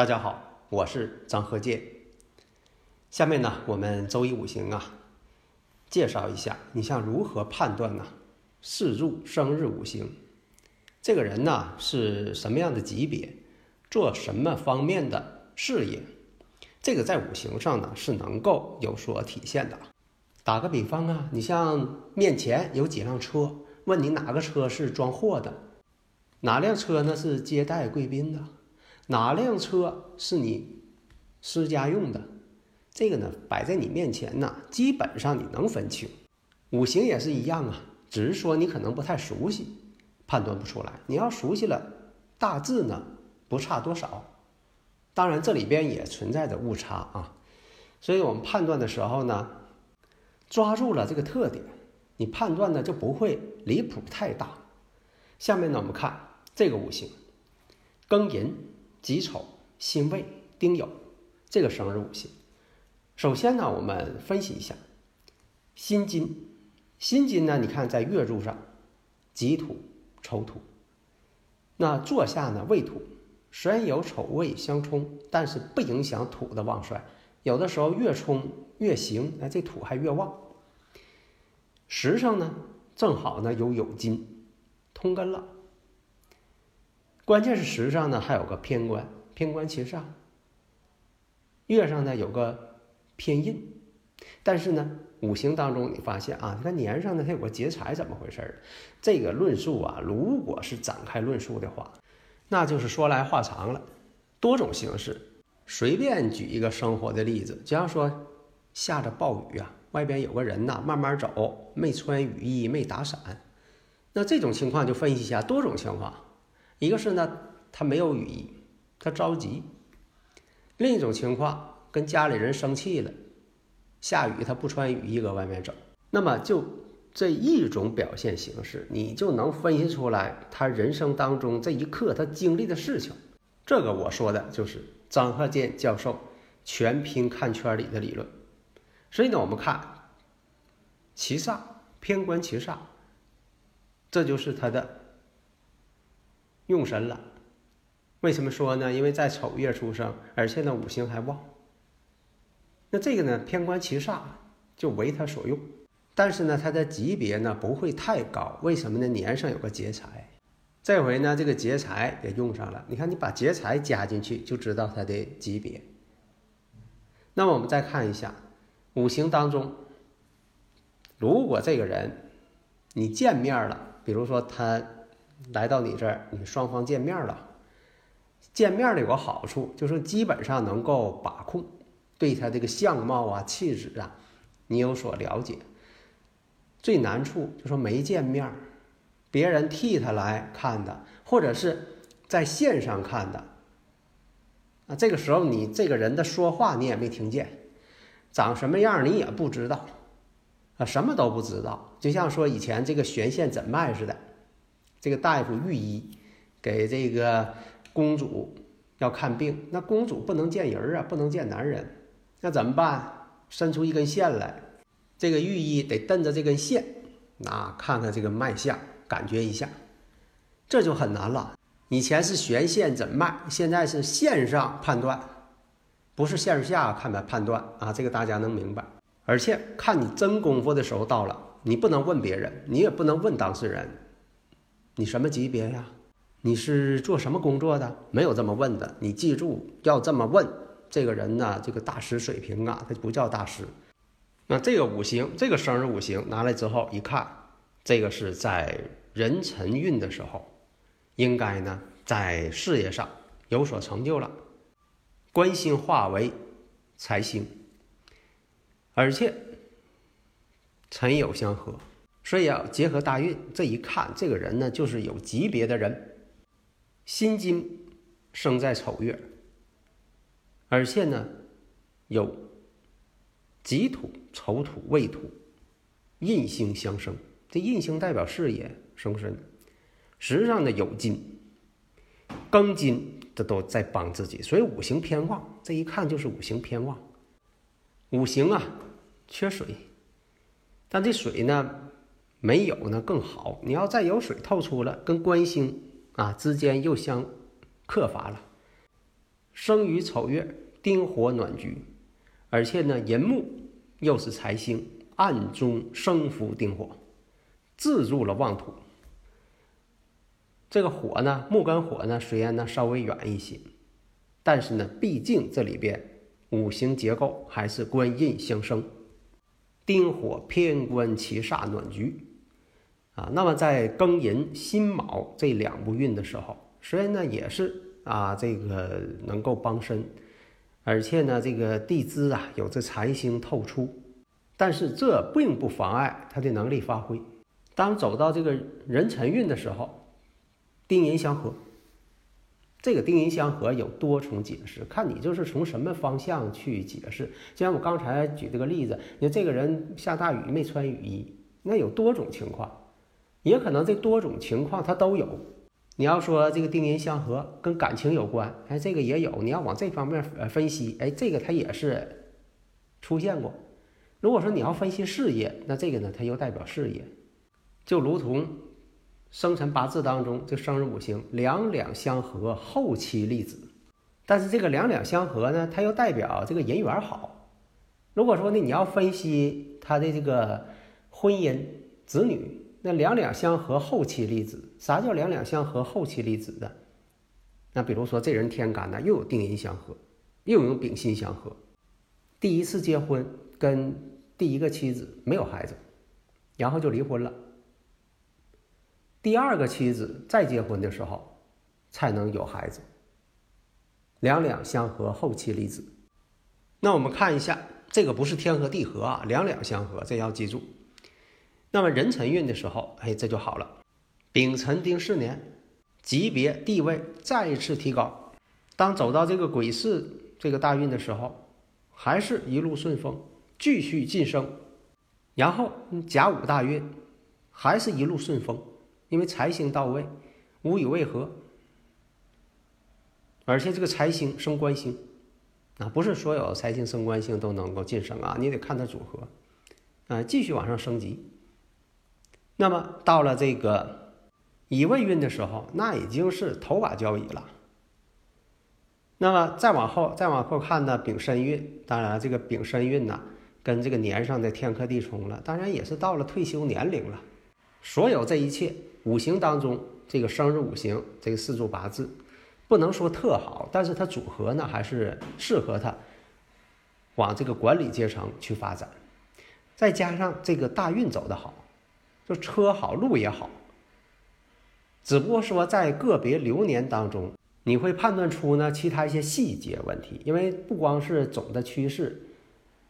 大家好，我是张和建。下面呢，我们周一五行啊，介绍一下，你像如何判断呢？四柱生日五行，这个人呢是什么样的级别，做什么方面的事业，这个在五行上呢是能够有所体现的。打个比方啊，你像面前有几辆车，问你哪个车是装货的，哪辆车呢是接待贵宾的？哪辆车是你私家用的？这个呢，摆在你面前呢，基本上你能分清。五行也是一样啊，只是说你可能不太熟悉，判断不出来。你要熟悉了，大致呢不差多少。当然这里边也存在着误差啊，所以我们判断的时候呢，抓住了这个特点，你判断的就不会离谱太大。下面呢，我们看这个五行，庚寅。己丑、辛未、丁酉，这个生日五行。首先呢，我们分析一下辛金。辛金呢，你看在月柱上，己土、丑土。那坐下呢，未土，虽然有丑未相冲，但是不影响土的旺衰。有的时候越冲越行，哎，这土还越旺。时上呢，正好呢有酉金，通根了。关键是时上呢还有个偏官，偏官其上。月上呢有个偏印，但是呢五行当中你发现啊，你看年上呢它有个劫财，怎么回事儿？这个论述啊，如果是展开论述的话，那就是说来话长了，多种形式。随便举一个生活的例子，假如说下着暴雨啊，外边有个人呐慢慢走，没穿雨衣，没打伞，那这种情况就分析一下多种情况。一个是呢，他没有雨衣，他着急；另一种情况，跟家里人生气了，下雨他不穿雨衣搁外面走。那么就这一种表现形式，你就能分析出来他人生当中这一刻他经历的事情。这个我说的就是张鹤健教授全凭看圈里的理论。所以呢，我们看七煞偏官七煞，这就是他的。用神了，为什么说呢？因为在丑月出生，而且呢五行还旺。那这个呢偏官七煞就为他所用，但是呢他的级别呢不会太高。为什么呢？年上有个劫财，这回呢这个劫财也用上了。你看你把劫财加进去，就知道他的级别。那么我们再看一下五行当中，如果这个人你见面了，比如说他。来到你这儿，你双方见面了。见面的有个好处，就是基本上能够把控，对他这个相貌啊、气质啊，你有所了解。最难处就说没见面，别人替他来看的，或者是在线上看的。啊，这个时候你这个人的说话你也没听见，长什么样你也不知道，啊，什么都不知道，就像说以前这个悬线诊脉似的。这个大夫御医给这个公主要看病，那公主不能见人啊，不能见男人，那怎么办？伸出一根线来，这个御医得瞪着这根线，那看看这个脉象，感觉一下，这就很难了。以前是悬线诊脉，现在是线上判断，不是线下看的判断啊，这个大家能明白。而且看你真功夫的时候到了，你不能问别人，你也不能问当事人。你什么级别呀？你是做什么工作的？没有这么问的。你记住要这么问。这个人呢，这个大师水平啊，他不叫大师。那这个五行，这个生日五行拿来之后一看，这个是在壬辰运的时候，应该呢在事业上有所成就了。官星化为财星，而且辰酉相合，所以要结合大运。这一看，这个人呢就是有级别的人，辛金生在丑月，而且呢有己土、丑土、未土，印星相生。这印星代表事业生身，实际上呢有金、庚金，这都在帮自己，所以五行偏旺。这一看就是五行偏旺。五行啊缺水，但这水呢没有呢更好。你要再有水透出了，跟官星啊之间又相克伐了。生于丑月，丁火暖局，而且呢寅木又是财星，暗中生伏丁火。自入了旺土，这个火呢，木跟火呢，虽然呢稍微远一些，但是呢，毕竟这里边五行结构还是官印相生，丁火偏官七煞暖局啊。那么在庚寅辛卯这两部运的时候，虽然呢也是啊这个能够帮身，而且呢这个地支啊有这财星透出，但是这并不妨碍他的能力发挥。当走到这个壬辰运的时候，丁寅相合。这个丁寅相合有多重解释，看你就是从什么方向去解释。就像我刚才举这个例子，你说这个人下大雨没穿雨衣，那有多种情况，也可能这多种情况它都有。你要说这个丁寅相合跟感情有关，哎，这个也有。你要往这方面呃分析，哎，这个它也是出现过。如果说你要分析事业，那这个呢，它又代表事业。就如同生辰八字当中，这生日五行两两相合，后期立子。但是这个两两相合呢，它又代表这个人缘好。如果说呢，你要分析他的这个婚姻、子女，那两两相合，后期立子。啥叫两两相合，后期立子的？那比如说这人天干呢，又有丁寅相合，又有丙辛相合。第一次结婚跟第一个妻子没有孩子，然后就离婚了。第二个妻子再结婚的时候，才能有孩子。两两相合，后期立子。那我们看一下，这个不是天合地合啊，两两相合，这要记住。那么壬辰运的时候，哎，这就好了。丙辰丁巳年，级别地位再一次提高。当走到这个癸巳这个大运的时候，还是一路顺风，继续晋升。然后甲午大运，还是一路顺风。因为财星到位，无以为何。而且这个财星升官星，啊，不是所有财星升官星都能够晋升啊，你得看它组合，啊，继续往上升级。那么到了这个乙未运的时候，那已经是头把交椅了。那么再往后，再往后看呢，丙申运，当然这个丙申运呢，跟这个年上的天克地冲了，当然也是到了退休年龄了。所有这一切。五行当中，这个生日五行，这个四柱八字，不能说特好，但是它组合呢还是适合他往这个管理阶层去发展。再加上这个大运走得好，就车好路也好。只不过说在个别流年当中，你会判断出呢其他一些细节问题，因为不光是总的趋势。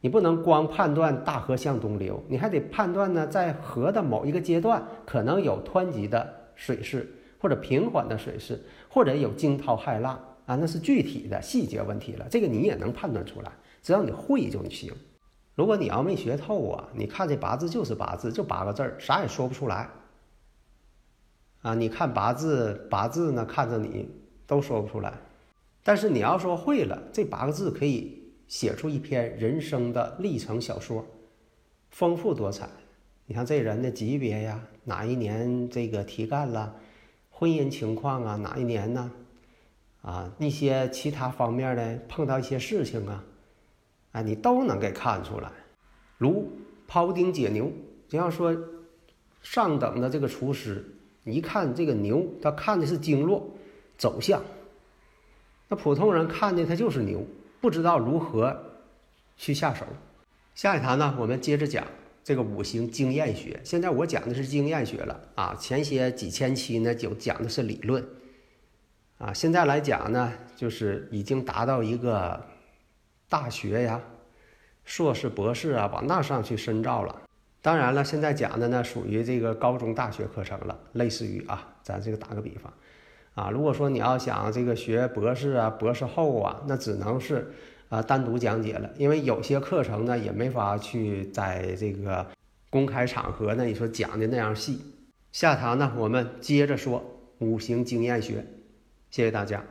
你不能光判断大河向东流，你还得判断呢，在河的某一个阶段可能有湍急的水势，或者平缓的水势，或者有惊涛骇浪啊，那是具体的细节问题了。这个你也能判断出来，只要你会就行。如果你要没学透啊，你看这八字就是八字，就八个字儿，啥也说不出来。啊，你看八字，八字呢看着你都说不出来，但是你要说会了，这八个字可以。写出一篇人生的历程小说，丰富多彩。你看这人的级别呀，哪一年这个提干了，婚姻情况啊，哪一年呢？啊，一些其他方面的碰到一些事情啊，啊，你都能给看出来。如庖丁解牛，就像说上等的这个厨师，一看这个牛，他看的是经络走向，那普通人看的他就是牛。不知道如何去下手。下一堂呢，我们接着讲这个五行经验学。现在我讲的是经验学了啊，前些几千期呢就讲的是理论啊。现在来讲呢，就是已经达到一个大学呀硕士、博士啊，往那上去深造了。当然了，现在讲的呢，属于这个高中大学课程了，类似于啊，咱这个打个比方，啊，如果说你要想这个学博士啊、博士后啊，那只能是啊单独讲解了，因为有些课程呢也没法去在这个公开场合呢，你说讲的那样细。下堂呢，我们接着说五行经验学，谢谢大家。